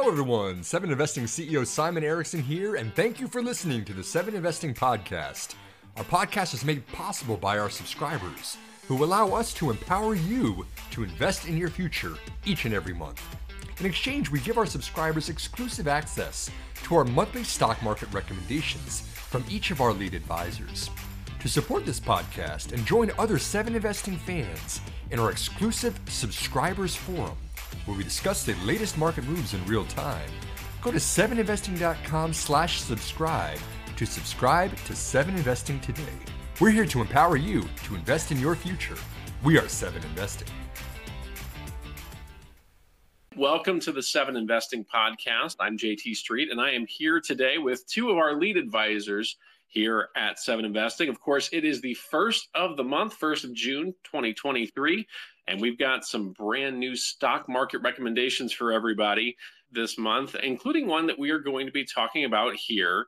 Hello, everyone. Seven Investing CEO Simon Erickson here, and thank you for listening to the Seven Investing Podcast. Our podcast is made possible by our subscribers who allow us to empower you to invest in your future each and every month. In exchange, we give our subscribers exclusive access to our monthly stock market recommendations from each of our lead advisors. To support this podcast and join other 7 Investing fans in our exclusive Subscribers Forum, where we discuss the latest market moves in real time, go to 7investing.com slash subscribe to subscribe to 7 Investing today. We're here to empower you to invest in your future. We are 7 Investing. Welcome to the Seven Investing Podcast. I'm JT Street, and I am here today with two of our lead advisors here at Seven Investing. Of course, it is the first of the month, first of June, 2023, and we've got some brand new stock market recommendations for everybody this month, including one that we are going to be talking about here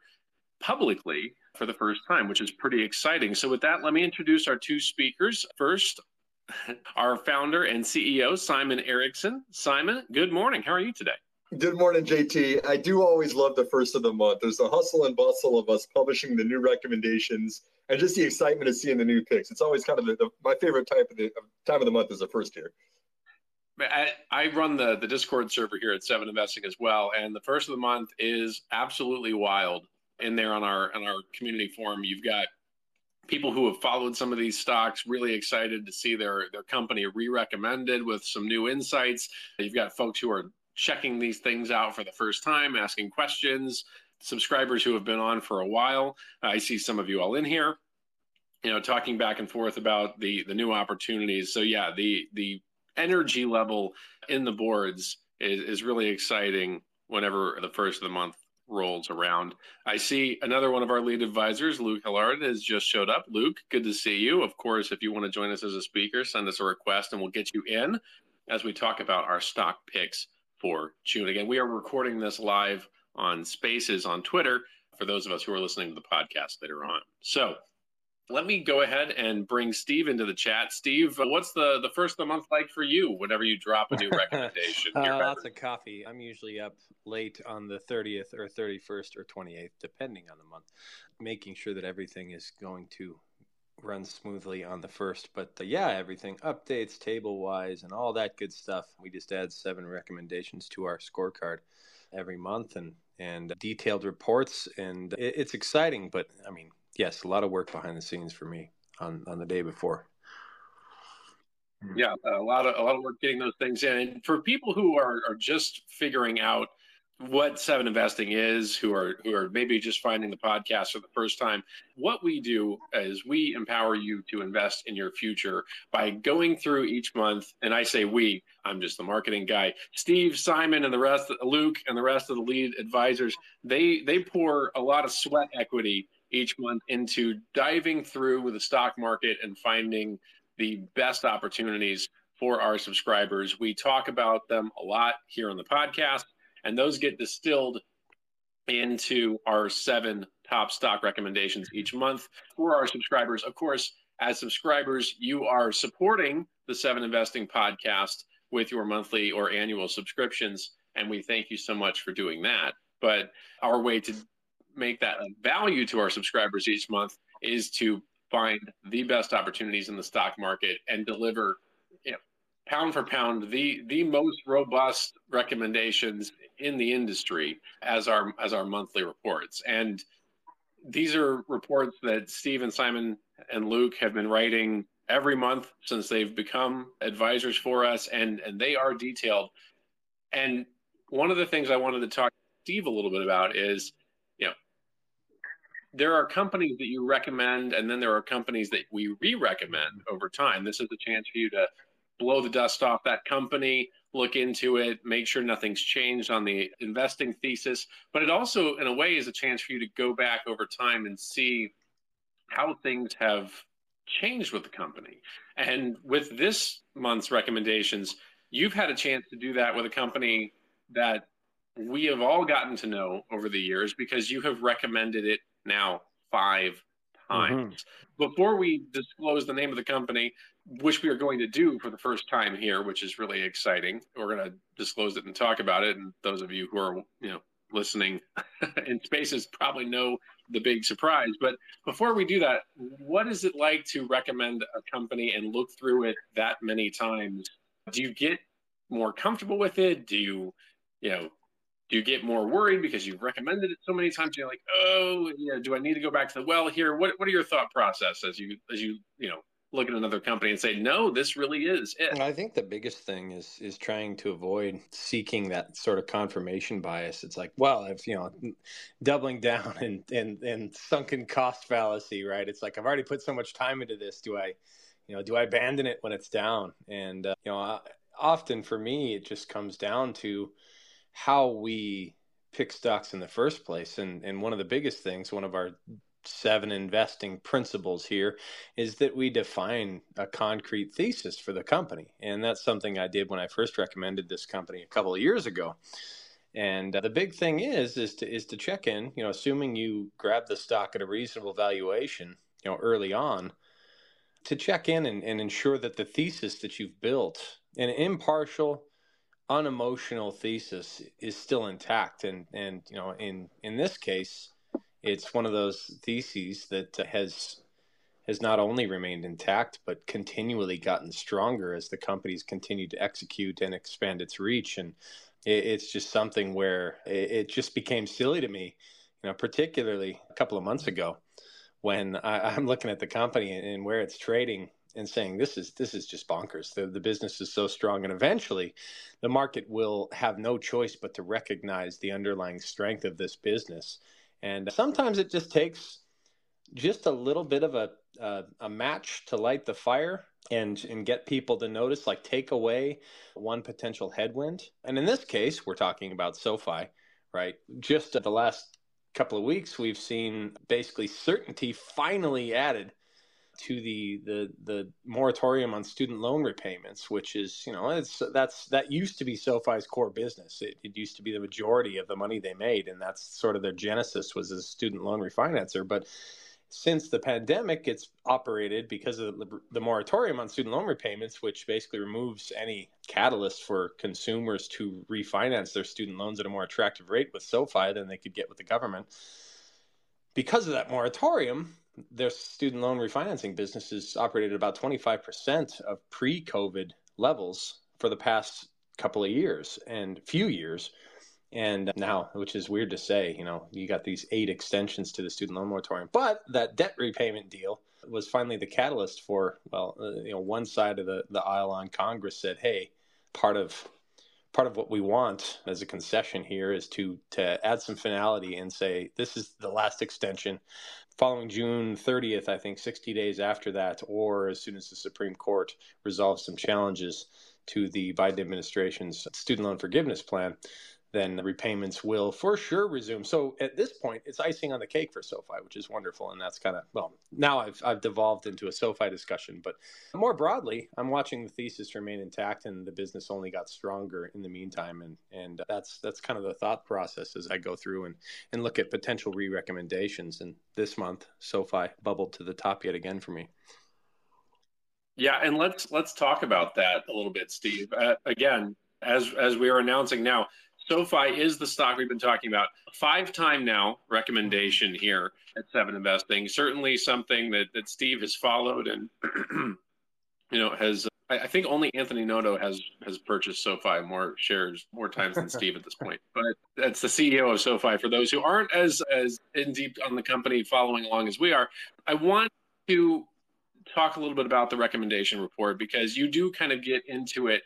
publicly for the first time, which is pretty exciting. So, with that, let me introduce our two speakers. First, our founder and CEO, Simon Erickson. Simon, good morning. How are you today? Good morning, JT. I do always love the first of the month. There's the hustle and bustle of us publishing the new recommendations and just the excitement of seeing the new picks. It's always kind of the, the, my favorite type of the time of the month is the first year. I, I run the, the Discord server here at Seven Investing as well, and the first of the month is absolutely wild. In there on our on our community forum, you've got people who have followed some of these stocks really excited to see their their company re-recommended with some new insights you've got folks who are checking these things out for the first time asking questions subscribers who have been on for a while i see some of you all in here you know talking back and forth about the the new opportunities so yeah the the energy level in the boards is, is really exciting whenever the first of the month rolls around. I see another one of our lead advisors, Luke Hallard, has just showed up. Luke, good to see you. Of course, if you want to join us as a speaker, send us a request and we'll get you in as we talk about our stock picks for June. Again, we are recording this live on Spaces on Twitter for those of us who are listening to the podcast later on. So, let me go ahead and bring Steve into the chat. Steve, what's the, the first of the month like for you whenever you drop a new recommendation? uh, lots of coffee. I'm usually up late on the 30th or 31st or 28th, depending on the month, making sure that everything is going to run smoothly on the first. But uh, yeah, everything updates table wise and all that good stuff. We just add seven recommendations to our scorecard every month and and detailed reports and it, it's exciting but i mean yes, a lot of work behind the scenes for me on on the day before. Yeah, a lot of a lot of work getting those things in. And for people who are are just figuring out what seven investing is who are who are maybe just finding the podcast for the first time. What we do is we empower you to invest in your future by going through each month. And i say we i'm just the marketing guy. Steve simon and the rest luke and the rest of the lead advisors they they pour a lot of sweat equity each month into diving through with the stock market and finding the best opportunities for our subscribers. We talk about them a lot here on the podcast, and those get distilled into our seven top stock recommendations each month for our subscribers. Of course, as subscribers, you are supporting the Seven Investing podcast with your monthly or annual subscriptions, and we thank you so much for doing that. But our way to make that a value to our subscribers each month is to find the best opportunities in the stock market and deliver pound for pound the the most robust recommendations in the industry as our as our monthly reports and these are reports that Steve and Simon and Luke have been writing every month since they've become advisors for us and and they are detailed and one of the things I wanted to talk to Steve a little bit about is you know there are companies that you recommend, and then there are companies that we re recommend over time. This is a chance for you to blow the dust off that company, look into it, make sure nothing's changed on the investing thesis. But it also, in a way, is a chance for you to go back over time and see how things have changed with the company. And with this month's recommendations, you've had a chance to do that with a company that we have all gotten to know over the years because you have recommended it now five times. Mm-hmm. Before we disclose the name of the company, which we are going to do for the first time here, which is really exciting. We're going to disclose it and talk about it. And those of you who are, you know, listening in spaces probably know the big surprise. But before we do that, what is it like to recommend a company and look through it that many times? Do you get more comfortable with it? Do you, you know, do you get more worried because you've recommended it so many times? You're like, oh, yeah, do I need to go back to the well here? What What are your thought process as you as you you know look at another company and say, no, this really is it? I think the biggest thing is is trying to avoid seeking that sort of confirmation bias. It's like, well, if you know, doubling down and and and sunken cost fallacy, right? It's like I've already put so much time into this. Do I, you know, do I abandon it when it's down? And uh, you know, often for me, it just comes down to how we pick stocks in the first place. And and one of the biggest things, one of our seven investing principles here is that we define a concrete thesis for the company. And that's something I did when I first recommended this company a couple of years ago. And uh, the big thing is is to is to check in, you know, assuming you grab the stock at a reasonable valuation, you know, early on, to check in and, and ensure that the thesis that you've built, an impartial, unemotional thesis is still intact. And and you know, in in this case, it's one of those theses that has has not only remained intact but continually gotten stronger as the company's continued to execute and expand its reach. And it, it's just something where it, it, just became silly to me you know particularly a couple of months ago when I, am looking at the company and, and where it's trading and saying this is this is just bonkers. The, the business is so strong. And eventually the market will have no choice but to recognize the underlying strength of this business and sometimes it just takes just a little bit of a, a, a match to light the fire and and get people to notice like take away one potential headwind. And in this case we're talking about sofi right? Just the last couple of weeks we've seen basically certainty finally added to the the the moratorium on student loan repayments, which is you know it's that's that used to be SoFi's core business. It, it used to be the majority of the money they made, and that's sort of their genesis was as a student loan refinancer. But since the pandemic, it's operated because of the, the moratorium on student loan repayments, which basically removes any catalyst for consumers to refinance their student loans at a more attractive rate with SoFi than they could get with the government. Because of that moratorium, their student loan refinancing business is operated at about 25% of pre-COVID levels for the past couple of years and few years. And now, which is weird to say, you know, you got these eight extensions to the student loan moratorium, but that debt repayment deal was finally the catalyst for, well, uh, you know, one side of the, the aisle on Congress said, hey, part of part of what we want as a concession here is to to add some finality and say this is the last extension following June 30th, I think 60 days after that, or as soon as the Supreme Court resolves some challenges to the Biden administration's student loan forgiveness plan, then the repayments will for sure resume. So at this point, it's icing on the cake for SoFi, which is wonderful. And that's kind of, well, now I've, I've devolved into a SoFi discussion. But more broadly, I'm watching the thesis remain intact and the business only got stronger in the meantime. And, and that's, that's kind of the thought process as I go through and, and look at potential re recommendations. And this month, SoFi bubbled to the top yet again for me. Yeah, and let's let's talk about that a little bit, Steve. Uh, again, as as we are announcing now, SoFi is the stock we've been talking about. Five time now recommendation here at Seven Investing. Certainly something that, that Steve has followed and you know has I, think only Anthony Noto has has purchased SoFi more shares more times than Steve at this point. But that's the CEO of SoFi. For those who aren't as as in deep on the company following along as we are, I want to talk a little bit about the recommendation report because you do kind of get into it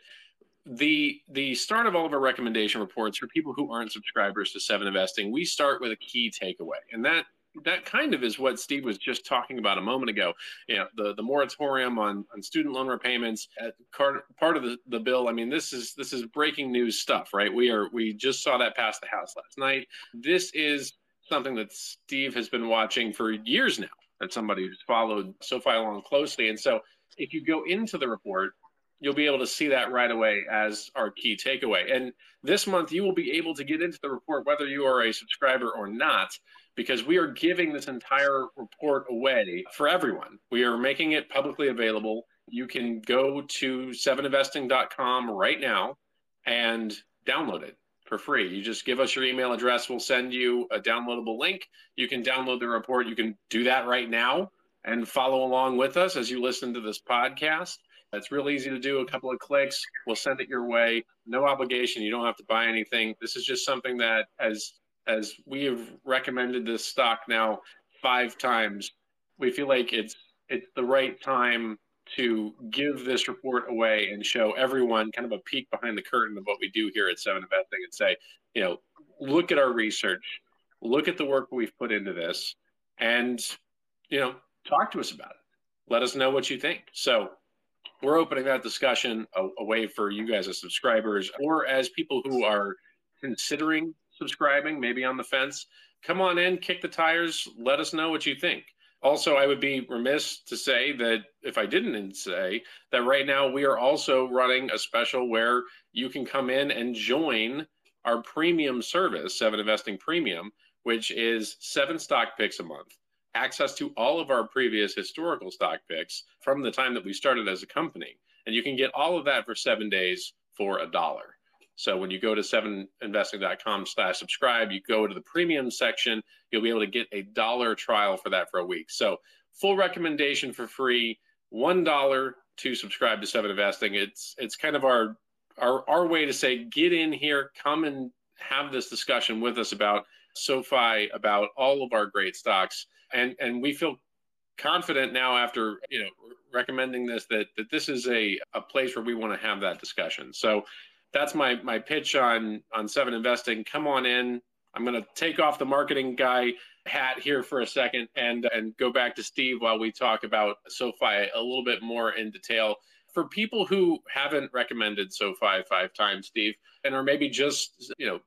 the the start of all of our recommendation reports for people who aren't subscribers to Seven Investing, we start with a key takeaway, and that that kind of is what Steve was just talking about a moment ago. You know, the the moratorium on on student loan repayments, uh, part part of the, the bill. I mean, this is this is breaking news stuff, right? We are we just saw that pass the House last night. This is something that Steve has been watching for years now. That somebody who's followed SoFi along closely, and so if you go into the report you'll be able to see that right away as our key takeaway. And this month, you will be able to get into the report whether you are a subscriber or not, because we are giving this entire report away for everyone. We are making it publicly available. you can go to 7investing.com right now and download it for free. You just give us your email address. We'll send you a downloadable link. You can download the report. You can do that right now and follow along with us as you listen to this podcast. It's real easy to do. A couple of clicks, we'll send it your way. No obligation. You don't have to buy anything. This is just something that, as as we have recommended this stock now five times, we feel like it's it's the right time to give this report away and show everyone kind of a peek behind the curtain of what we do here at Seven Investing and say, you know, look at our research, look at the work we've put into this, and you know, talk to us about it. Let us know what you think. So we're opening that discussion away for you guys as subscribers or as people who are considering subscribing, maybe on the fence. Come on in, kick the tires, let us know what you think. Also, I would be remiss to say that if I didn't say that right now we are also running a special where you can come in and join our premium service, Seven Investing Premium, which is seven stock picks a month, access to all of our previous historical stock picks from the time that we started as a company. And you can get all of that for seven days for a dollar. So when you go to 7investing.com slash subscribe, you go to the premium section, you'll be able to get a dollar trial for that for a week. So full recommendation for free, one dollar to subscribe to Seven Investing. It's it's kind of our our our way to say get in here, come and have this discussion with us about SoFi, about all of our great stocks. And and we feel confident now after you know recommending this that that this is a, a place where we want to have that discussion. So that's my my pitch on on Seven Investing. Come on in. I'm going to take off the marketing guy hat here for a second and and go back to Steve while we talk about SoFi a little bit more in detail. For people who haven't recommended SoFi five times, Steve, and are maybe just you know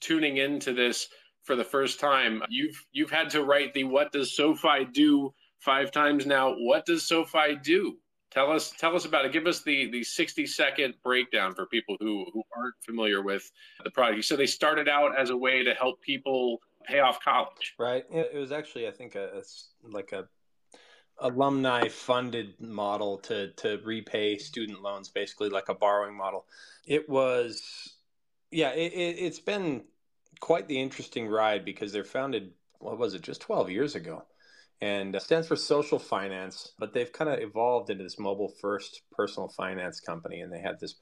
tuning into this for the first time, you've you've had to write the "What does SoFi do?" five times now. What does SoFi do? Tell us tell us about it. Give us the the 60 second breakdown for people who who aren't familiar with the product. So they started out as a way to help people pay off college. Right. It was actually I think a, a like a alumni funded model to to repay student loans basically like a borrowing model. It was yeah, it, it, it's been quite the interesting ride because they're founded what was it just 12 years ago and uh, stands for social finance, but they've kind of evolved into this mobile first personal finance company. And they have this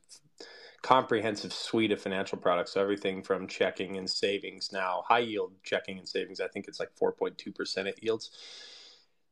comprehensive suite of financial products. So everything from checking and savings now, high yield checking and savings, I think it's like 4.2% it yields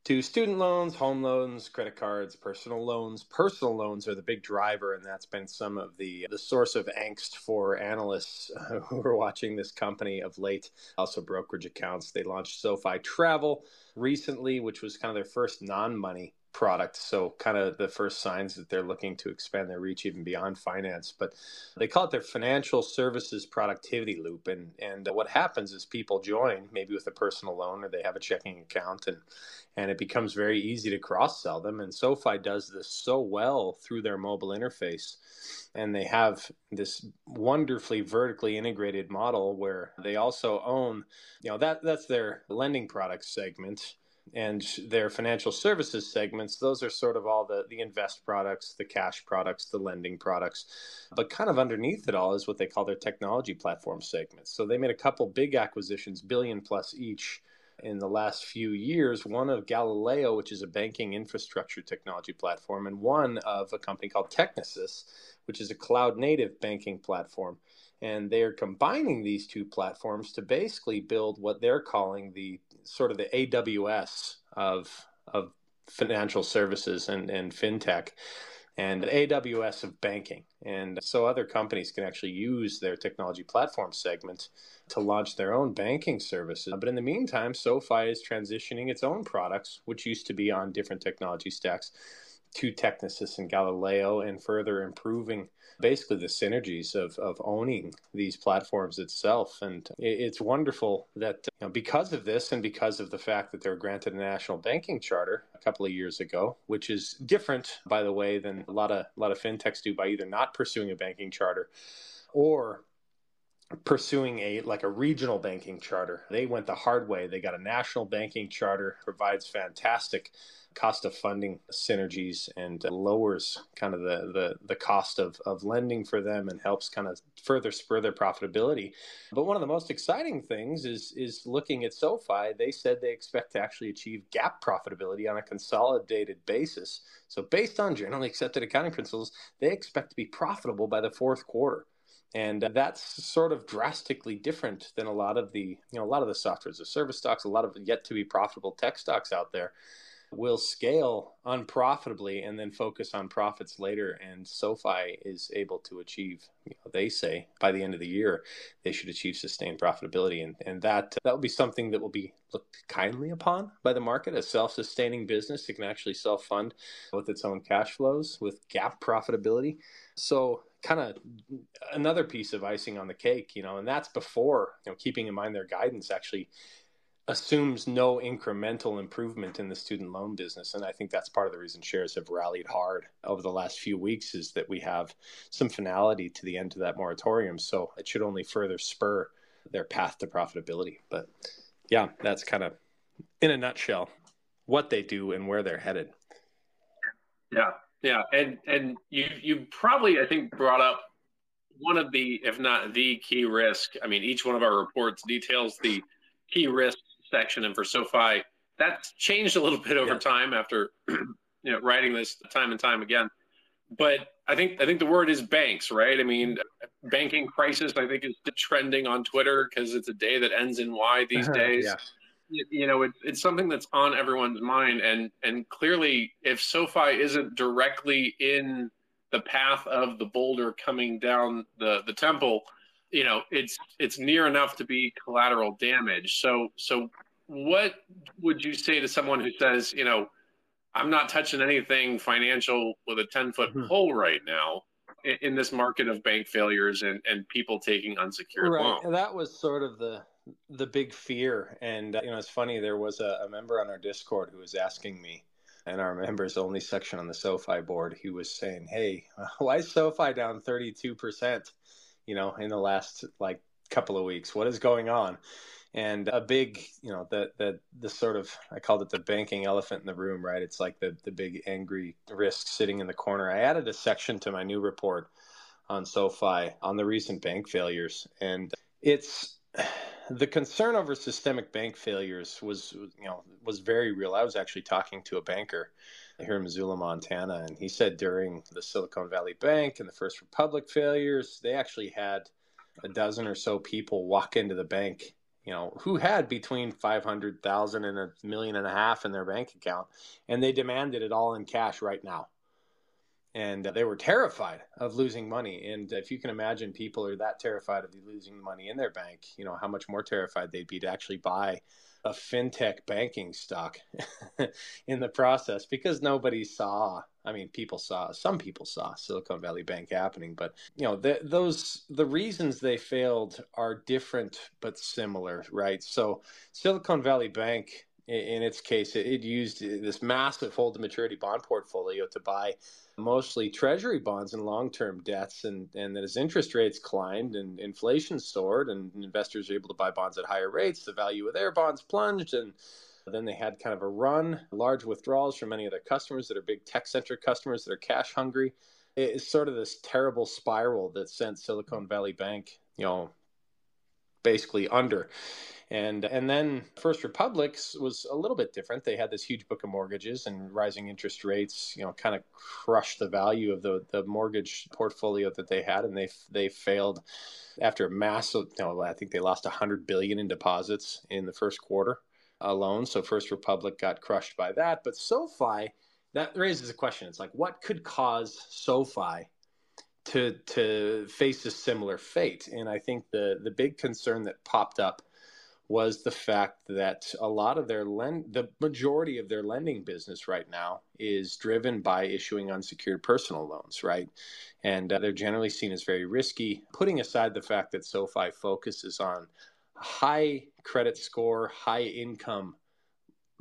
to student loans, home loans, credit cards, personal loans. Personal loans are the big driver, and that's been some of the the source of angst for analysts who are watching this company of late. Also, brokerage accounts. They launched SoFi Travel recently, which was kind of their first non-money product. So, kind of the first signs that they're looking to expand their reach even beyond finance. But they call it their financial services productivity loop. And and what happens is people join maybe with a personal loan or they have a checking account, and and it becomes very easy to cross sell them. And SoFi does this so well through their mobile interface. And they have this wonderfully vertically integrated model where they also own, you know, that that's their lending product segment and their financial services segments those are sort of all the the invest products the cash products the lending products. But kind of underneath it all is what they call their technology platform segments. So they made a couple big acquisitions billion plus each in the last few years. One of galileo which is a banking infrastructure technology platform and one of a company called technisys which is a cloud native banking platform. And they are combining these two platforms to basically build what they're calling the sort of the AWS of of financial services and, and fintech and AWS of banking. And so other companies can actually use their technology platform segment to launch their own banking services. But in the meantime, SoFi is transitioning its own products, which used to be on different technology stacks, to Technisys and Galileo and further improving basically the synergies of, of owning these platforms itself. And it's wonderful that you know, because of this and because of the fact that they're granted a national banking charter a couple of years ago, which is different, by the way, than a lot of a lot of fintechs do by either not pursuing a banking charter or pursuing a like a regional banking charter. They went the hard way. They got a national banking charter, provides fantastic cost of funding synergies and lowers kind of the, the, the cost of, of lending for them and helps kind of further spur their profitability. But one of the most exciting things is is looking at SoFi. They said they expect to actually achieve GAAP profitability on a consolidated basis. So based on generally accepted accounting principles, they expect to be profitable by the fourth quarter and that's sort of drastically different than a lot of the you know a lot of the software as a service stocks a lot of yet to be profitable tech stocks out there will scale unprofitably and then focus on profits later. And sofi is able to achieve you know, they say by the end of the year they should achieve sustained profitability. And, and that that will be something that will be looked kindly upon by the market. A self-sustaining business that can actually self-fund with its own cash flows with GAAP profitability. So kind of another piece of icing on the cake, you know, and that's before, you know, keeping in mind their guidance actually assumes no incremental improvement in the student loan business. And I think that's part of the reason shares have rallied hard over the last few weeks is that we have some finality to the end of that moratorium. So it should only further spur their path to profitability. But yeah, that's kind of in a nutshell what they do and where they're headed. Yeah. Yeah, and and you you probably I think brought up one of the if not the key risk. I mean, each one of our reports details the key risk section, and for SoFi, that's changed a little bit over yeah. time after you know writing this time and time again. But I think I think the word is banks, right? I mean, banking crisis. I think is trending on Twitter because it's a day that ends in Y these uh-huh, days. yeah you know, it, it's something that's on everyone's mind, and and clearly, if SoFi isn't directly in the path of the boulder coming down the the temple, you know, it's it's near enough to be collateral damage. So so, what would you say to someone who says, you know, I'm not touching anything financial with a 10 foot mm-hmm. pole right now? in this market of bank failures and, and people taking unsecured right. loans. That was sort of the the big fear. And, uh, you know, it's funny, there was a, a member on our Discord who was asking me, and our members only section on the SoFi board, he was saying, Hey, why is SoFi down 32%, you know, in the last like couple of weeks? What is going on? And a big, you know, the, the, the sort of, I called it the banking elephant in the room, right? It's like the, the big angry risk sitting in the corner. I added a section to my new report on SoFi on the recent bank failures. And it's, the concern over systemic bank failures was, you know, was very real. I was actually talking to a banker here in Missoula, Montana, and he said during the Silicon Valley Bank and the First Republic failures, they actually had a dozen or so people walk into the bank, you know, who had between five hundred thousand and a million and a half in their bank account, and they demanded it all in cash right now and they were terrified of losing money. And if you can imagine, people are that terrified of losing money in their bank. You know how much more terrified they'd be to actually buy a fintech banking stock in the process because nobody saw. I mean, people saw. Some people saw Silicon Valley Bank happening, but you know, the, those the reasons they failed are different but similar, right? So Silicon Valley Bank in its case, it, used this massive hold to maturity bond portfolio to buy mostly treasury bonds and long term debts. And, and as interest rates climbed and inflation soared and investors were able to buy bonds at higher rates, the value of their bonds plunged. And then they had kind of a run, large withdrawals from many of their customers that are big tech centric customers that are cash hungry. It's sort of this terrible spiral that sent Silicon Valley Bank, you know, basically under. And and then First Republic's was a little bit different. They had this huge book of mortgages and rising interest rates, you know, kind of crushed the value of the, the mortgage portfolio that they had, and they they failed after a massive. You know, I think they lost 100 billion in deposits in the first quarter alone. So First Republic got crushed by that. But SoFi, that raises a question. It's like, what could cause SoFi to to face a similar fate? And I think the the big concern that popped up was the fact that a lot of their lend the majority of their lending business right now is driven by issuing unsecured personal loans right and uh, they're generally seen as very risky putting aside the fact that SoFi focuses on high credit score high income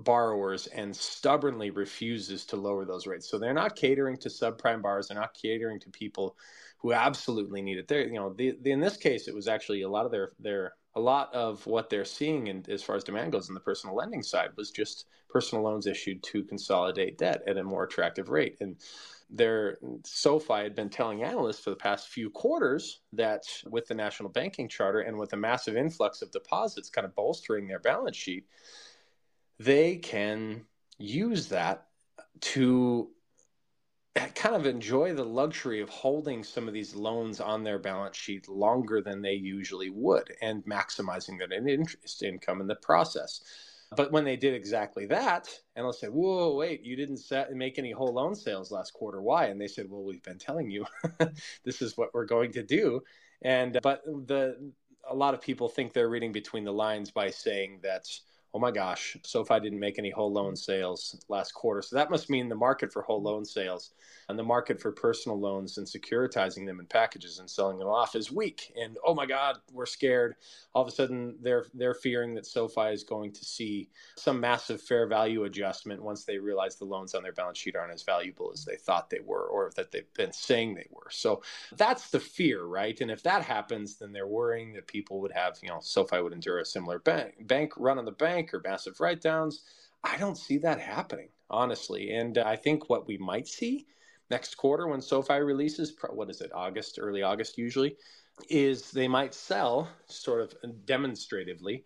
borrowers and stubbornly refuses to lower those rates. So they're not catering to subprime borrowers. They're not catering to people who absolutely need it. They're, you know, the, the, in this case, it was actually a lot of their their a lot of what they're seeing in, as far as demand goes in the personal lending side was just personal loans issued to consolidate debt at a more attractive rate. And their SoFi had been telling analysts for the past few quarters that with the national banking charter and with a massive influx of deposits kind of bolstering their balance sheet, they can use that to kind of enjoy the luxury of holding some of these loans on their balance sheet longer than they usually would and maximizing their interest income in the process. But when they did exactly that, analysts say, "Whoa, wait, you didn't set, make any whole loan sales last quarter. Why?" And they said, "Well, we've been telling you this is what we're going to do." And but the a lot of people think they're reading between the lines by saying that oh my gosh, SoFi didn't make any whole loan sales last quarter. So that must mean the market for whole loan sales and the market for personal loans and securitizing them in packages and selling them off is weak. And oh my God, we're scared. All of a sudden, they're they're fearing that SoFi is going to see some massive fair value adjustment once they realize the loans on their balance sheet aren't as valuable as they thought they were, or that they've been saying they were. So that's the fear, right? And if that happens, then they're worrying that people would have, you know, SoFi would endure a similar bank bank run on the bank or massive write downs. I don't see that happening, honestly. And uh, I think what we might see next quarter when SoFi releases, what is it, August, early August usually, is they might sell sort of demonstratively.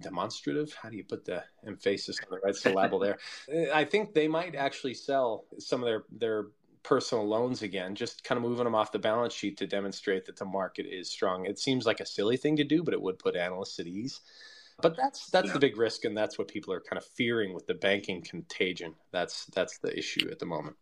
Demonstrative? How do you put the emphasis on the right syllable there? I think they might actually sell some of their, their personal loans again, just kind of moving them off the balance sheet to demonstrate that the market is strong. It seems like a silly thing to do, but it would put analysts at ease. But that's that's yeah. the big risk, and that's what people are kind of fearing with the banking contagion. That's that's the issue at the moment.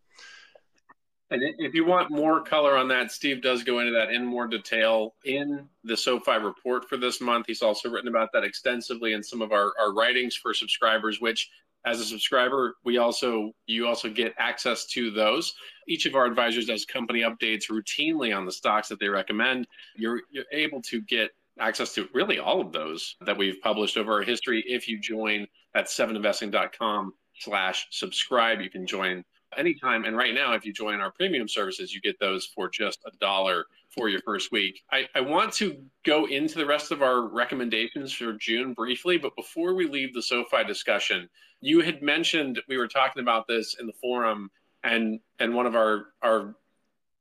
And if you want more color on that, Steve does go into that in more detail in the SoFi report for this month. He's also written about that extensively in some of our, our writings for subscribers, which as a subscriber, we also you also get access to those. Each of our advisors does company updates routinely on the stocks that they recommend. You're you're able to get access to really all of those that we've published over our history if you join at seveninvesting.com slash subscribe. You can join anytime. And right now, if you join our premium services, you get those for just a dollar for your first week. I, I want to go into the rest of our recommendations for June briefly, but before we leave the SoFi discussion, you had mentioned we were talking about this in the forum, and and one of our our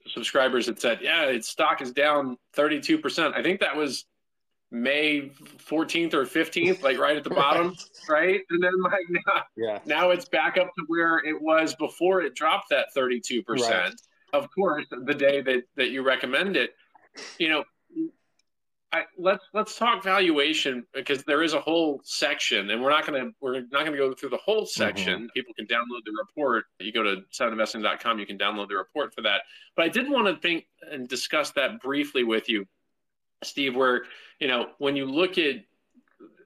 subscribers had said, "Yeah, its stock is down 32 percent." I think that was May 14th or 15th, like right at the bottom, right? And then like now, yeah. now it's back up to where it was before it dropped that 32%. Right. Of course, the day that that you recommend it, you know, I, let's let's talk valuation because there is a whole section, and we're not gonna we're not gonna go through the whole section. Mm-hmm. People can download the report. You go to seveninvesting.com, you can download the report for that. But I did want to think and discuss that briefly with you Steve, where you know when you look at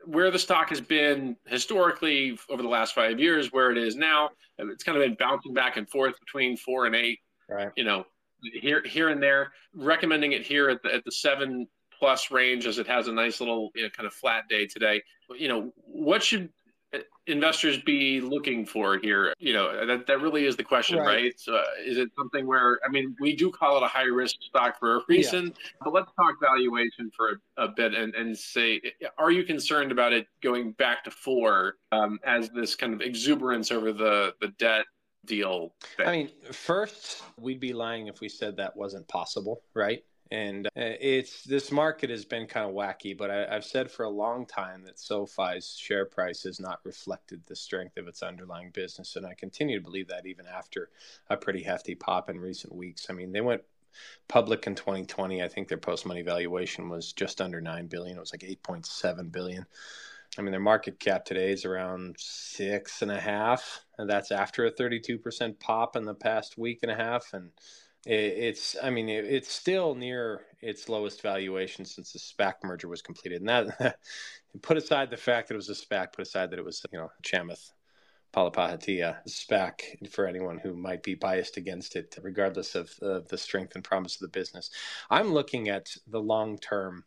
where the stock has been historically over the last five years, where it is now, it's kind of been bouncing back and forth between four and eight. Right. You know, here here and there. Recommending it here at the at the seven plus range as it has a nice little you know, kind of flat day today. You know, what should investors be looking for here? You know, that, that really is the question, right? right? So, uh, is it something where, I mean, we do call it a high risk stock for a reason, yeah. but let's talk valuation for a, a, bit and, and say, are you concerned about it going back to four um, as this kind of exuberance over the, the debt deal? Thing? I mean, first, we'd be lying if we said that wasn't possible, right? And uh, it's this market has been kind of wacky, but I, have said for a long time that SoFi's share price has not reflected the strength of its underlying business, and I continue to believe that even after a pretty hefty pop in recent weeks. I mean, they went public in 2020. I think their post money valuation was just under nine billion. It was like 8.7 billion. I mean, their market cap today is around six and a half, and that's after a 32% pop in the past week and a half, and it's i mean it's still near its lowest valuation since the spac merger was completed and that put aside the fact that it was a spac put aside that it was you know chamath palihapitiya spac for anyone who might be biased against it regardless of, of the strength and promise of the business. I'm looking at the long term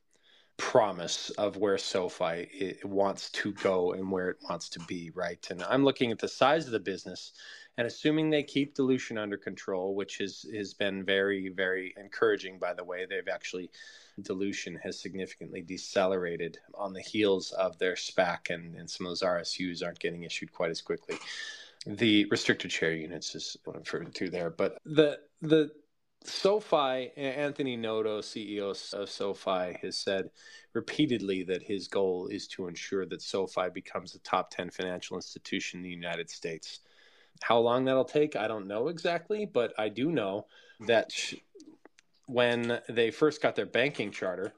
promise of where SoFi wants to go and where it wants to be, right? And I'm looking at the size of the business and assuming they keep dilution under control, which has has been very very encouraging. By the way, they've actually dilution has significantly decelerated on the heels of their SPAC, and, and some of those RSUs aren't getting issued quite as quickly. The restricted share units is what I'm referring to there, but the the SoFi, Anthony Noto, CEO of SoFi, has said repeatedly that his goal is to ensure that SoFi becomes a top 10 financial institution in the United States. How long that'll take, I don't know exactly, but I do know that when they first got their banking charter,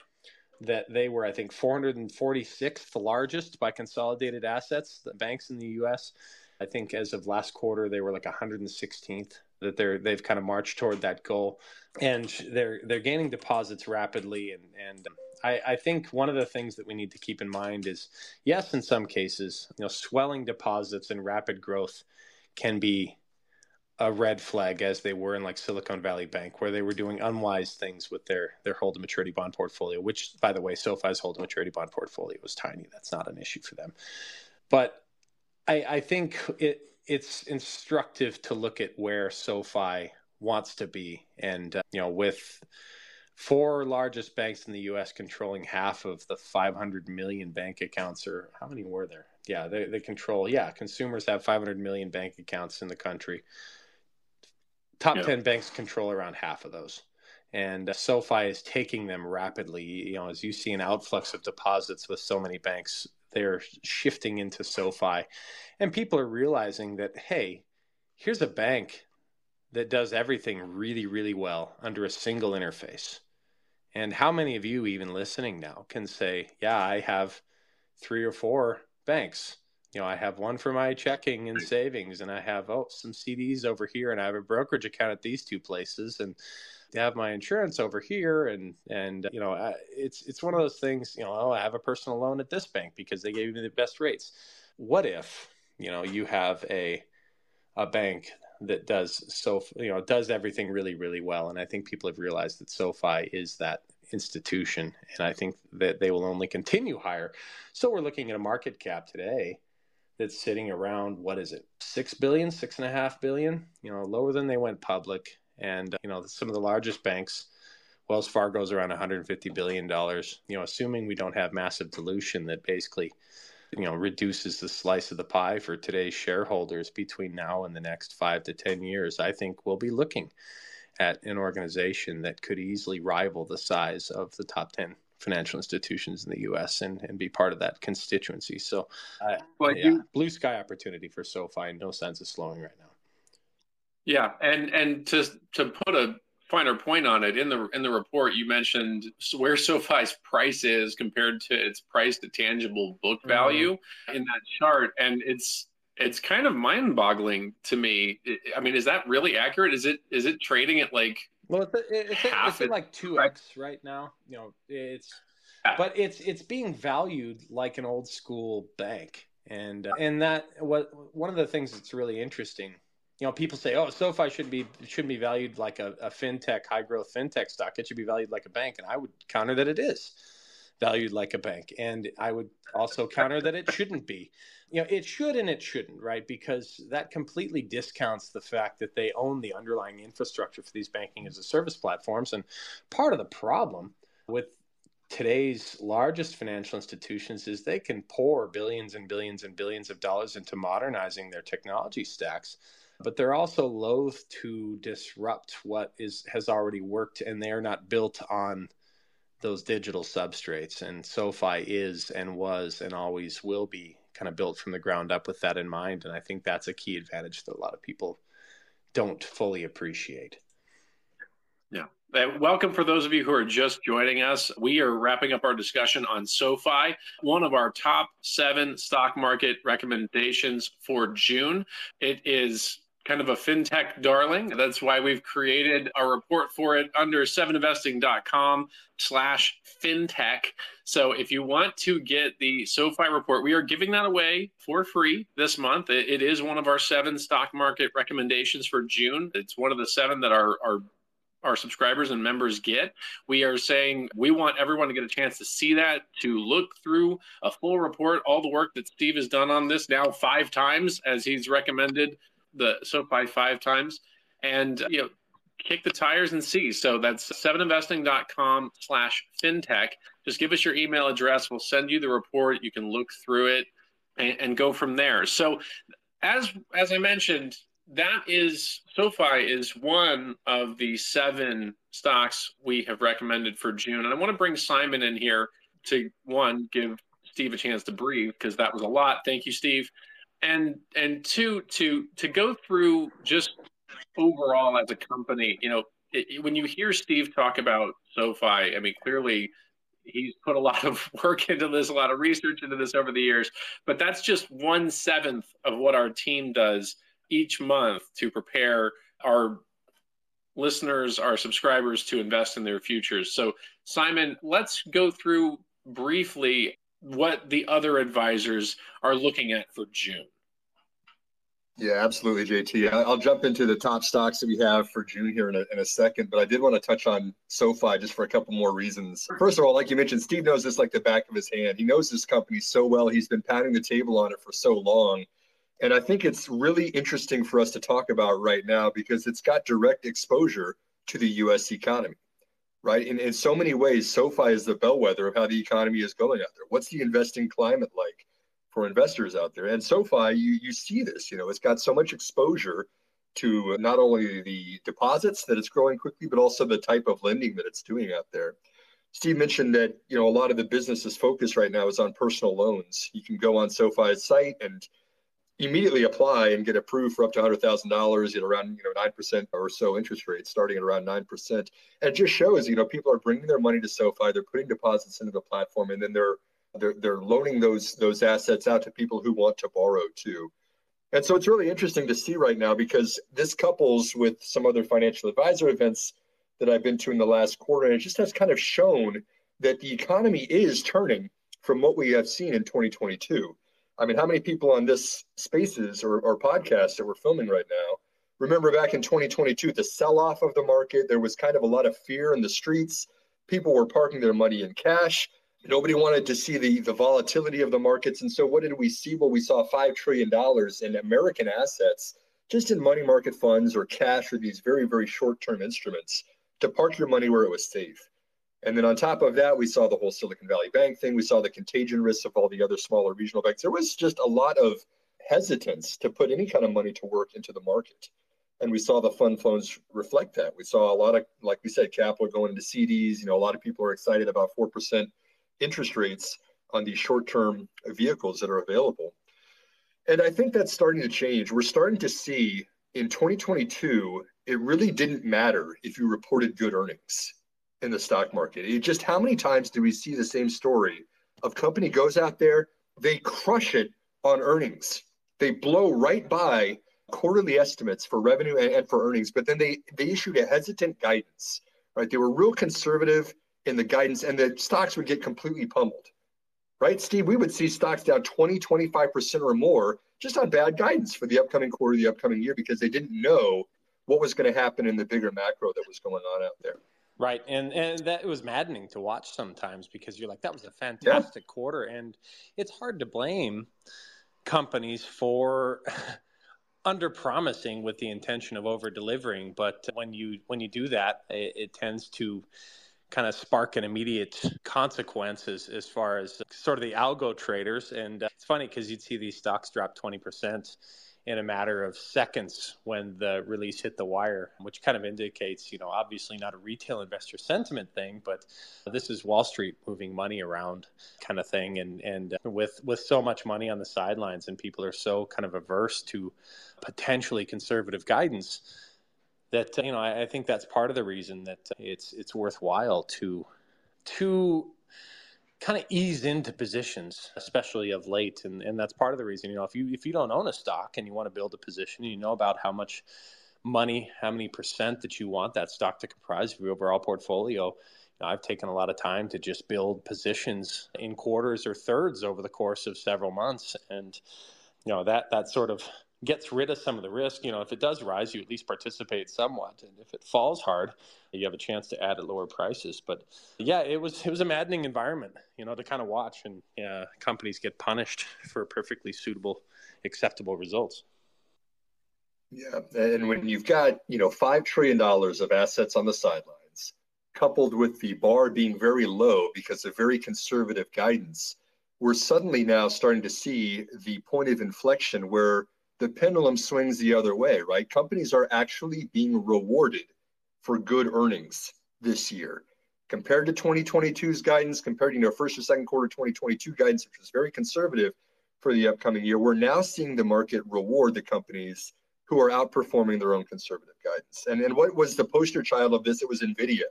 that they were, I think, 446th largest by consolidated assets, the banks in the U.S. I think as of last quarter, they were like 116th. That they're they've kind of marched toward that goal, and they're they're gaining deposits rapidly, and and um, I, I think one of the things that we need to keep in mind is yes, in some cases, you know, swelling deposits and rapid growth can be a red flag as they were in like Silicon Valley Bank, where they were doing unwise things with their their hold to maturity bond portfolio. Which, by the way, SoFi's hold to maturity bond portfolio was tiny. That's not an issue for them. But I, I think it it's instructive to look at where SoFi wants to be, and uh, you know, with four largest banks in the U.S. controlling half of the 500 million bank accounts, or how many were there? Yeah, they, they control. Yeah, consumers have 500 million bank accounts in the country top yeah. 10 banks control around half of those and uh, SoFi is taking them rapidly. You know, as you see an outflux of deposits with so many banks, they're shifting into SoFi, and people are realizing that hey, here's a bank that does everything really, really well under a single interface. And how many of you, even listening now, can say, "Yeah, I have three or four banks." you know, I have one for my checking and savings, and I have oh some CDs over here, and I have a brokerage account at these two places, and I have my insurance over here, and and you know, I, it's it's one of those things. You know, oh, I have a personal loan at this bank because they gave me the best rates. What if you know you have a a bank that does so you know does everything really really well, and I think people have realized that SoFi is that institution, and I think that they will only continue higher. So we're looking at a market cap today that's sitting around what is it six billion six and a half billion you know lower than they went public and you know some of the largest banks wells fargo's around 150 billion dollars you know assuming we don't have massive dilution that basically you know reduces the slice of the pie for today's shareholders between now and the next five to ten years i think we'll be looking at an organization that could easily rival the size of the top 10 financial institutions in the U.S. and, and be part of that constituency. So, uh, yeah, you, blue sky opportunity for SoFi. No sense of slowing right now. Yeah, and and to to put a finer point on it in the in the report, you mentioned where SoFi's price is compared to its price to tangible book mm-hmm. value mm-hmm. in that chart, and it's it's kind of mind-boggling to me. I mean, is that really accurate? Is it is it trading at like well, it's, it's, it's like two x right now. You know, it's but it's it's being valued like an old school bank, and uh, and that what one of the things that's really interesting. You know, people say, "Oh, SoFi should be should be valued like a, a fintech, high growth fintech stock. It should be valued like a bank." And I would counter that it is valued like a bank, and I would also counter that it shouldn't be you know it should and it shouldn't right because that completely discounts the fact that they own the underlying infrastructure for these banking as a service platforms and part of the problem with today's largest financial institutions is they can pour billions and billions and billions of dollars into modernizing their technology stacks but they're also loath to disrupt what is has already worked and they are not built on those digital substrates and SoFi is and was and always will be kind of built from the ground up with that in mind. And I think that's a key advantage that a lot of people don't fully appreciate. Yeah. Welcome for those of you who are just joining us. We are wrapping up our discussion on SoFi, one of our top seven stock market recommendations for June. It is kind of a fintech darling. That's why we've created a report for it under 7investing.com slash fintech. So if you want to get the SoFi report, we are giving that away for free this month. it, it is one of our seven stock market recommendations for June. It's one of the seven that are our subscribers and members get. We are saying we want everyone to get a chance to see that, to look through a full report, all the work that Steve has done on this now five times, as he's recommended the SoFi five times, and you know kick the tires and see. So that's 7investing.com slash fintech. Just give us your email address. We'll send you the report. You can look through it and, and go from there. So as as I mentioned, that is SoFi is one of the seven stocks we have recommended for June. And I want to bring Simon in here to one, give Steve a chance to breathe because that was a lot. Thank you, Steve. And and two, to to go through just overall as a company, you know, it, when you hear Steve talk about SoFi, I mean, clearly he's put a lot of work into this, a lot of research into this over the years. But that's just one seventh of what our team does each month to prepare our listeners, our subscribers to invest in their futures. So, Simon, let's go through briefly what the other advisors are looking at for June. Yeah, absolutely, JT. I'll jump into the top stocks that we have for June here in a, in a second, but I did want to touch on SoFi just for a couple more reasons. First of all, like you mentioned, Steve knows this like the back of his hand. He knows this company so well. He's been pounding the table on it for so long. And I think it's really interesting for us to talk about right now because it's got direct exposure to the US economy, right? In, in so many ways, SoFi is the bellwether of how the economy is going out there. What's the investing climate like? for investors out there. And SoFi, you you see this, you know, it's got so much exposure to not only the deposits that it's growing quickly, but also the type of lending that it's doing out there. Steve mentioned that you know a lot of the business's focus right now is on personal loans. You can go on SoFi's site and immediately apply and get approved for up to hundred thousand dollars at around you know nine percent or so interest rate, starting at around nine percent. And it just shows you know people are bringing their money to SoFi, they're putting deposits into the platform, and then they're they're, they're loaning those those assets out to people who want to borrow too. And so it's really interesting to see right now because this couples with some other financial advisor events that I've been to in the last quarter, and it just has kind of shown that the economy is turning from what we have seen in 2022. I mean, how many people on this spaces or, or podcast that we're filming right now remember back in 2022, the sell off of the market? There was kind of a lot of fear in the streets. People were parking their money in cash. Nobody wanted to see the, the volatility of the markets. And so what did we see? Well, we saw $5 trillion in American assets, just in money market funds or cash or these very, very short term instruments to park your money where it was safe. And then on top of that, we saw the whole Silicon Valley Bank thing. We saw the contagion risks of all the other smaller regional banks. There was just a lot of hesitance to put any kind of money to work into the market. And we saw the fund flows reflect that. We saw a lot of, like we said, capital going into CDs. You know, a lot of people are excited about 4% interest rates on these short-term vehicles that are available. And I think that's starting to change. We're starting to see in 2022, it really didn't matter if you reported good earnings in the stock market. It just how many times do we see the same story of company goes out there, they crush it on earnings. They blow right by quarterly estimates for revenue and, and for earnings, but then they they issued a hesitant guidance. Right? They were real conservative in the guidance and the stocks would get completely pummeled. Right, Steve? We would see stocks down 20, 25% or more just on bad guidance for the upcoming quarter, the upcoming year, because they didn't know what was going to happen in the bigger macro that was going on out there. Right, and and that was maddening to watch sometimes because you're like, that was a fantastic yeah. quarter, and it's hard to blame companies for under promising with the intention of over delivering. But when you when you do that, it, it tends to kind of spark an immediate consequences as far as sort of the algo traders. And it's funny because you'd see these stocks drop 20% in a matter of seconds when the release hit the wire, which kind of indicates, you know, obviously not a retail investor sentiment thing, but this is Wall Street moving money around kind of thing. And, and uh, with, with so much money on the sidelines and people are so kind of averse to potentially conservative guidance, that uh, you know I, I, think that's part of the reason that it's it's worthwhile to to kind of ease into positions, especially of late, and and that's part of the reason. You know, if you if you don't own a stock and you want to build a position, you know about how much money, how many percent that you want that stock to comprise of your overall portfolio. You know, I've taken a lot of time to just build positions in quarters or thirds over the course of several months, and you know that that sort of gets rid of some of the risk. You know, if it does rise, you at least participate somewhat, and if it falls hard, you have a chance to add at lower prices. But yeah, it was it was a maddening environment, you know, to kind of watch, and yeah, companies get punished for perfectly suitable, acceptable results. Yeah, and when you've got you know five trillion dollars of assets on the sidelines, coupled with the bar being very low because of very conservative guidance, we're suddenly now starting to see the point of inflection where the pendulum swings the other way, right? Companies are actually being rewarded for good earnings this year. Compared to 2022's guidance, compared to you know, first or second quarter 2022 guidance, which was very conservative for the upcoming year, we're now seeing the market reward the companies who are outperforming their own conservative guidance. And, and what was the poster child of this? It was NVIDIA.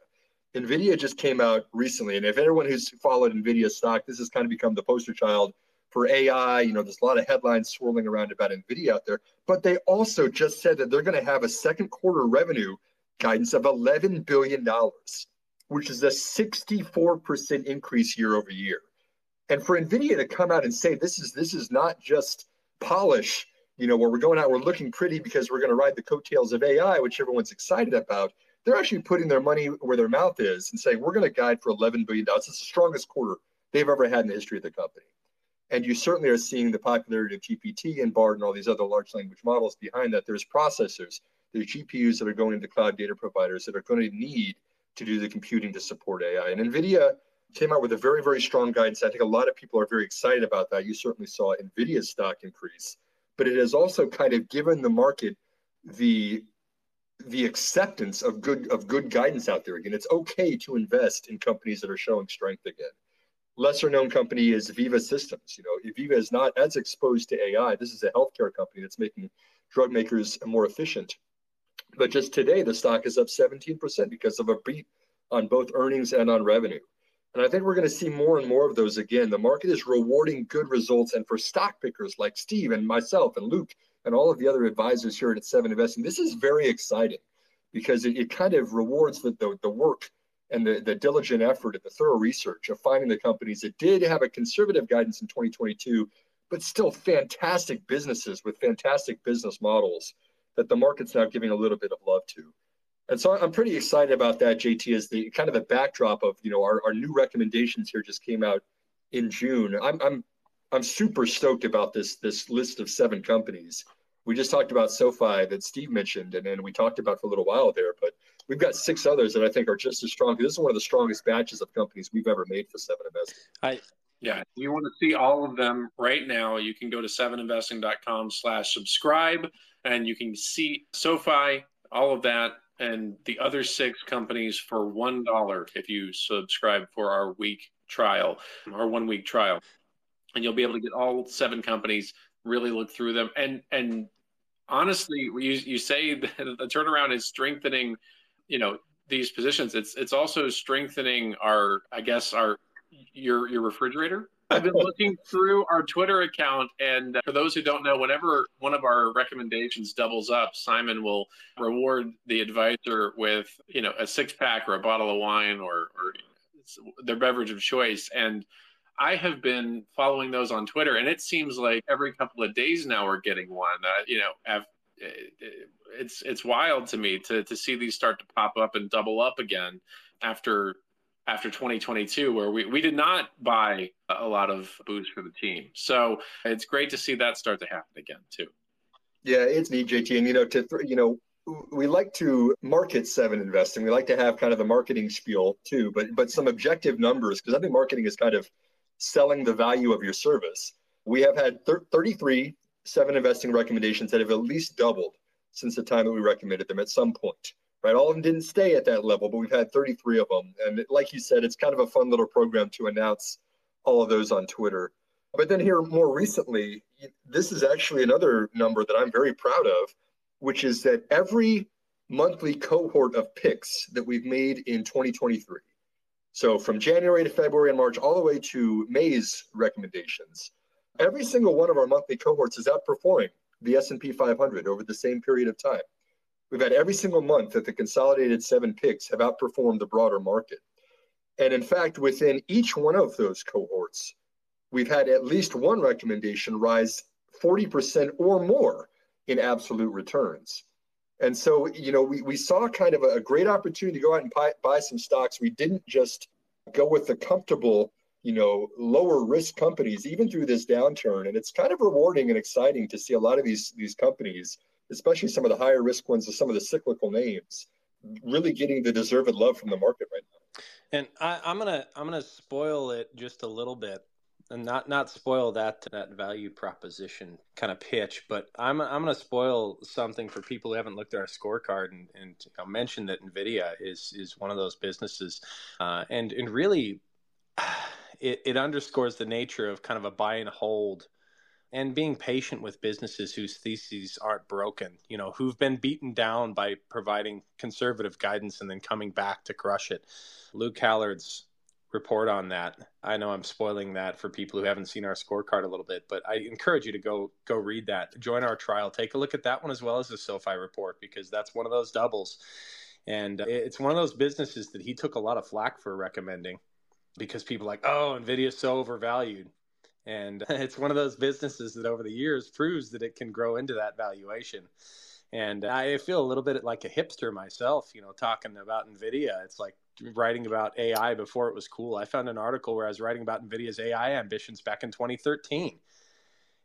NVIDIA just came out recently. And if anyone who's followed NVIDIA stock, this has kind of become the poster child for AI. You know, there's a lot of headlines swirling around about NVIDIA out there, but they also just said that they're going to have a second quarter revenue guidance of $11 billion, which is a 64% increase year over year. And for NVIDIA to come out and say this is this is not just polish, you know, where we're going out, we're looking pretty because we're going to ride the coattails of AI, which everyone's excited about. They're actually putting their money where their mouth is and saying, we're going to guide for $11 billion. It's the strongest quarter they've ever had in the history of the company. And you certainly are seeing the popularity of GPT and BARD and all these other large language models behind that. There's processors, there's GPUs that are going into cloud data providers that are going to need to do the computing to support AI. And NVIDIA came out with a very, very strong guidance. I think a lot of people are very excited about that. You certainly saw NVIDIA's stock increase, but it has also kind of given the market the the acceptance of good of good guidance out there again. It's okay to invest in companies that are showing strength again lesser known company is Veeva Systems. You know, Veeva is not as exposed to AI. This is a healthcare company that's making drug makers more efficient. But just today, the stock is up 17% because of a beat on both earnings and on revenue. And I think we're going to see more and more of those again. The market is rewarding good results. And for stock pickers like Steve and myself and Luke and all of the other advisors here at Seven Investing, this is very exciting because it, it kind of rewards the, the, the work and the, the diligent effort and the thorough research of finding the companies that did have a conservative guidance in 2022, but still fantastic businesses with fantastic business models that the market's now giving a little bit of love to. And so I'm pretty excited about that, JT, as the kind of the backdrop of, you know, our, our new recommendations here just came out in June. I'm, I'm, I'm super stoked about this, this list of seven companies. We just talked about SoFi that Steve mentioned, and then we talked about for a little while there, but we've got six others that I think are just as strong. This is one of the strongest batches of companies we've ever made for Seven Investing. I, yeah, if you want to see all of them right now, you can go to seveninvesting.com slash subscribe and you can see SoFi, all of that, and the other six companies for one dollar if you subscribe for our week trial, our one week trial. And you'll be able to get all seven companies, really look through them. And and honestly, you you say that the turnaround is strengthening you know these positions it's it's also strengthening our i guess our your your refrigerator i've been looking through our twitter account and for those who don't know whenever one of our recommendations doubles up simon will reward the advisor with you know a six pack or a bottle of wine or or their beverage of choice and I have been following those on Twitter, and it seems like every couple of days now we're getting one. Uh, you know, have, it's it's wild to me to to see these start to pop up and double up again after after 2022 where we, we did not buy a lot of booze for the team. So it's great to see that start to happen again too. Yeah it's neat jt and you know to you know we like to market seven investing. We like to have kind of a marketing spiel too. But but some objective numbers because i think marketing is kind of selling the value of your service. We have had 33 seven investing recommendations that have at least doubled since the time that we recommended them at some point. Right, all of them didn't stay at that level, but we've had 33 of them, and like you said, it's kind of a fun little program to announce all of those on Twitter. But then here more recently, this is actually another number that I'm very proud of, which is that every monthly cohort of picks that we've made in 2023. So from January to February and March, all the way to May's recommendations, every single one of our monthly cohorts is outperforming the S&P 500 over the same period of time. We've had every single month that the consolidated seven picks have outperformed the broader market. And in fact, within each one of those cohorts, we've had at least one recommendation rise 40% or more in absolute returns. And so, you know, we, we saw kind of a, great opportunity to go out and buy, buy some stocks. We didn't just go with the comfortable, you know, lower risk companies, even through this downturn. And it's kind of rewarding and exciting to see a lot of these, these companies, especially some of the higher risk ones and some of the cyclical names, really getting the deserved love from the market right now. And I, I'm gonna I'm gonna spoil it just a little bit and not not spoil that that value proposition kind of pitch, but I'm I'm going to spoil something for people who haven't looked at our scorecard and, and know, mention that Nvidia is is one of those businesses, uh, and and really, it, it underscores the nature of kind of a buy and hold. And being patient with businesses whose theses aren't broken, you know, who've been beaten down by providing conservative guidance and then coming back to crush it. Luke Hallard's report on that. I know I'm spoiling that for people who haven't seen our scorecard a little bit, but I encourage you to go go read that. Join our trial. Take a look at that one as well as the SoFi report because that's one of those doubles. And it's one of those businesses that he took a lot of flack for recommending because people are like, "Oh, Nvidia's so overvalued." And it's one of those businesses that over the years proves that it can grow into that valuation. And I feel a little bit like a hipster myself, you know, talking about NVIDIA. It's like writing about AI before it was cool. I found an article where I was writing about NVIDIA's AI ambitions back in 2013.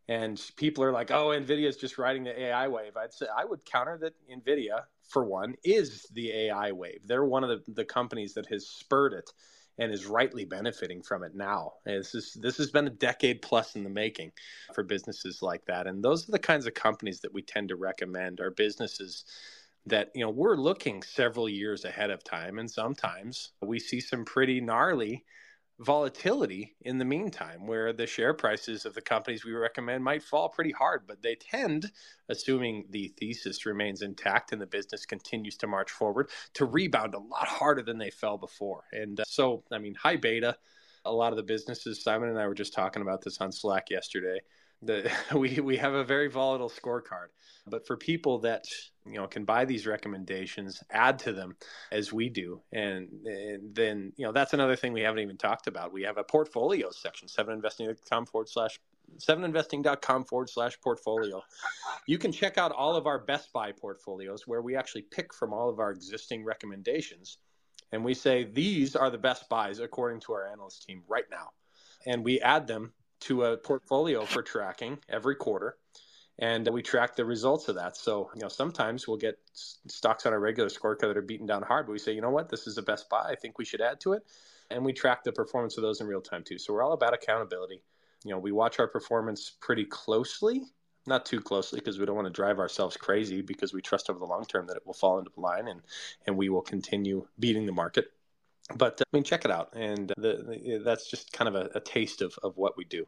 And people are like, oh, NVIDIA is just riding the AI wave. I'd say I would counter that NVIDIA, for one, is the AI wave. They're one of the, the companies that has spurred it and is rightly benefiting from it now. this is this has been a decade plus in the making for businesses like that, and those are the kinds of companies that we tend to recommend. Are businesses that you know we're looking several years ahead of time, and sometimes we see some pretty gnarly volatility in the meantime, where the share prices of the companies we recommend might fall pretty hard, but they tend, assuming the thesis remains intact and the business continues to march forward, to rebound a lot harder than they fell before. And uh, so, I mean, high beta, a lot of the businesses, Simon and I were just talking about this on Slack yesterday. The, we, we have a very volatile scorecard. But for people that you know can buy these recommendations, add to them as we do, and, and then you know that's another thing we haven't even talked about. We have a portfolio section, seveninvesting.com forward slash seveninvesting.com forward slash portfolio. You can check out all of our best buy portfolios where we actually pick from all of our existing recommendations. And we say these are the best buys according to our analyst team right now. And we add them to a portfolio for tracking every quarter and we track the results of that. So, you know, sometimes we'll get stocks on a regular scorecard that are beaten down hard, but we say, you know what, this is the best buy. I think we should add to it. And we track the performance of those in real time too. So we're all about accountability. You know, we watch our performance pretty closely, not too closely because we don't want to drive ourselves crazy because we trust over the long term that it will fall into line and, and we will continue beating the market. But I mean, check it out. And uh, the, the, that's just kind of a, a taste of, of what we do.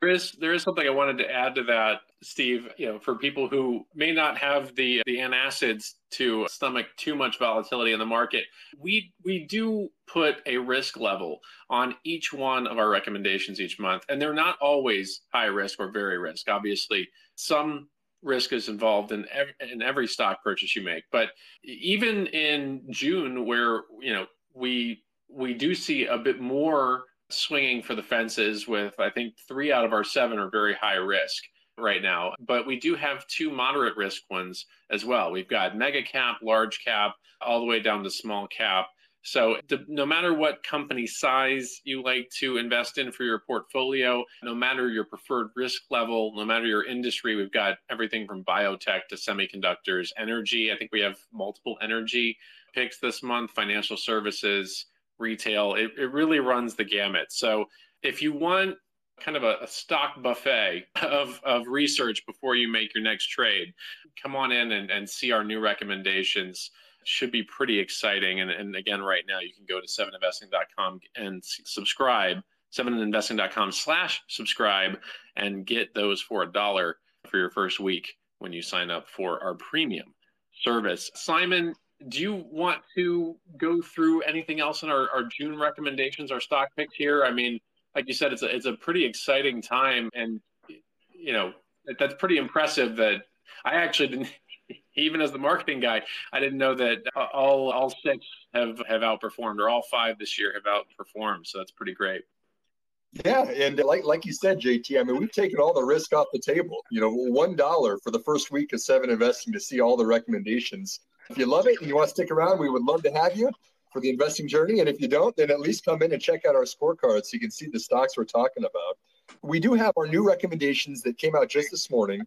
There is there is something I wanted to add to that, Steve. You know, for people who may not have the the antacids to stomach too much volatility in the market, we we do put a risk level on each one of our recommendations each month, and they're not always high risk or very risk. Obviously, some risk is involved in every, in every stock purchase you make, but even in June, where you know we we do see a bit more swinging for the fences with, I think, three out of our seven are very high risk right now. But we do have two moderate risk ones as well. We've got mega cap, large cap, all the way down to small cap. So, the, no matter what company size you like to invest in for your portfolio, no matter your preferred risk level, no matter your industry, we've got everything from biotech to semiconductors, energy. I think we have multiple energy picks this month, financial services, retail. It, it really runs the gamut. So if you want kind of a, a, stock buffet of, of research before you make your next trade, come on in and, and see our new recommendations. Should be pretty exciting. And, and again, right now you can go to seveninvesting.com and subscribe, seveninvesting.com slash subscribe and get those for a dollar for your first week when you sign up for our premium service. Simon, do you want to go through anything else in our, our June recommendations, our stock picks here? I mean, like you said, it's a, it's a pretty exciting time. And, you know, that's pretty impressive that I actually didn't, even as the marketing guy, I didn't know that all, all six have, have outperformed or all five this year have outperformed. So that's pretty great. Yeah, and like like you said, JT, I mean, we've taken all the risk off the table. You know, one dollar for the first week of Seven Investing to see all the recommendations. If you love it and you want to stick around, we would love to have you for the investing journey. And if you don't, then at least come in and check out our scorecard so you can see the stocks we're talking about. We do have our new recommendations that came out just this morning.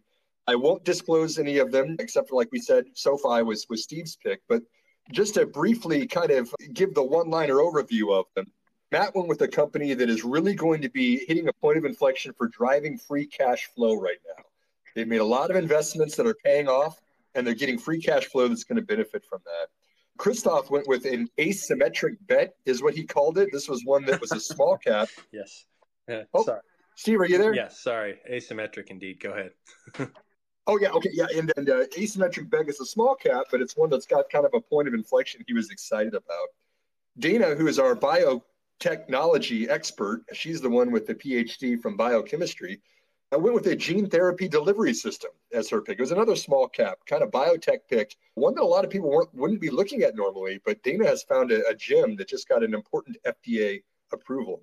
I won't disclose any of them, except for like we said, SoFi was was Steve's pick. But just to briefly kind of give the one-liner overview of them. Matt went with a company that is really going to be hitting a point of inflection for driving free cash flow right now. They've made a lot of investments that are paying off, and they're getting free cash flow that's going to benefit from that. Christoph went with an asymmetric bet, is what he called it. This was one that was a small cap. yes. Uh, oh, sorry. Steve, are you there? Yes. Sorry. Asymmetric, indeed. Go ahead. oh yeah. Okay. Yeah. And, and uh, asymmetric beg is a small cap, but it's one that's got kind of a point of inflection. He was excited about. Dana, who is our biotechnology expert. She's the one with the PhD from biochemistry. I went with a gene therapy delivery system as her pick. It was another small cap, kind of biotech pick, one that a lot of people wouldn't be looking at normally. But Dana has found a, a gem that just got an important FDA approval.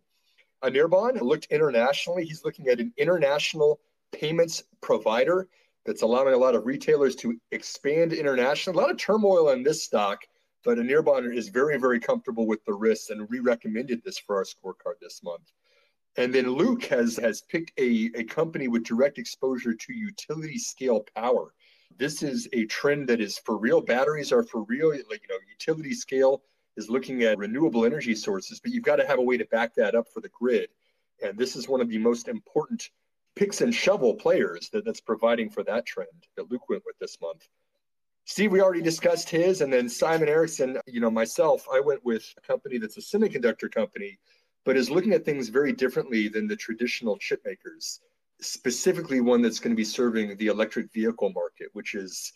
A Anirban looked internationally. He's looking at an international payments provider that's allowing a lot of retailers to expand internationally. A lot of turmoil in this stock but a Anirban is very, very comfortable with the risks and we recommended this for our scorecard this month. And then Luke has has picked a, a company with direct exposure to utility scale power. This is a trend that is for real. Batteries are for real. Like you know, utility scale is looking at renewable energy sources, but you've got to have a way to back that up for the grid. And this is one of the most important picks and shovel players that, that's providing for that trend that Luke went with this month. Steve, we already discussed his, and then Simon Erickson, you know, myself, I went with a company that's a semiconductor company, but is looking at things very differently than the traditional chip makers, specifically one that's going to be serving the electric vehicle market, which is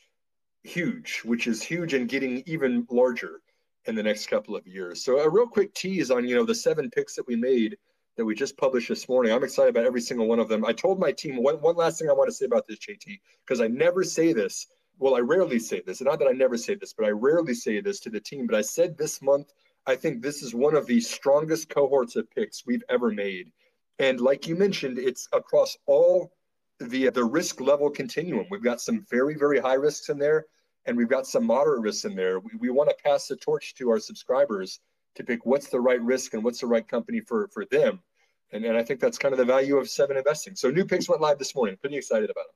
huge, which is huge and getting even larger in the next couple of years. So a real quick tease on, you know, the seven picks that we made that we just published this morning. I'm excited about every single one of them. I told my team one, one last thing I want to say about this, JT, because I never say this well, I rarely say this, and not that I never say this, but I rarely say this to the team. But I said this month, I think this is one of the strongest cohorts of picks we've ever made. And like you mentioned, it's across all the the risk level continuum. We've got some very, very high risks in there, and we've got some moderate risks in there. We, we want to pass the torch to our subscribers to pick what's the right risk and what's the right company for for them. And, and I think that's kind of the value of seven investing. So new picks went live this morning. Pretty excited about them.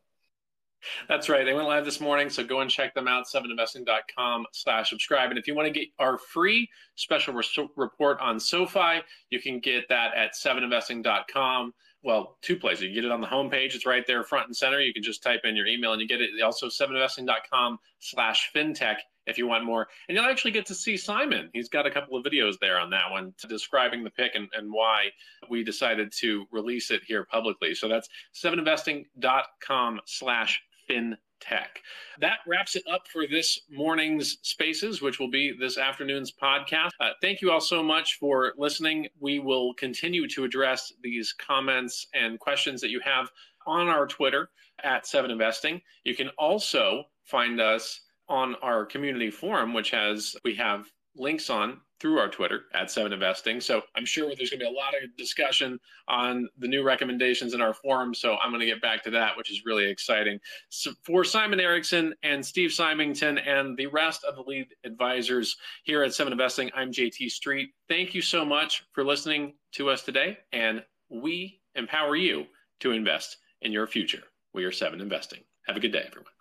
That's right. They went live this morning, so go and check them out, seveninvesting.com slash subscribe. And if you want to get our free special re- report on SoFi, you can get that at seveninvesting.com. Well, two places. You get it on the homepage. It's right there front and center. You can just type in your email and you get it. Also, seveninvesting.com slash fintech if you want more. And you'll actually get to see Simon. He's got a couple of videos there on that one describing the pick and, and why we decided to release it here publicly. So that's seveninvesting.com slash fintech. That wraps it up for this morning's Spaces, which will be this afternoon's podcast. Uh, thank you all so much for listening. We will continue to address these comments and questions that you have on our Twitter at Seven Investing. You can also find us on our community forum, which has we have links on through our Twitter at Seven Investing. So I'm sure there's going to be a lot of discussion on the new recommendations in our forum. So I'm going to get back to that, which is really exciting. So for Simon Erickson and Steve Symington and the rest of the lead advisors here at Seven Investing, I'm JT Street. Thank you so much for listening to us today, and we empower you to invest in your future. We are Seven Investing. Have a good day, everyone.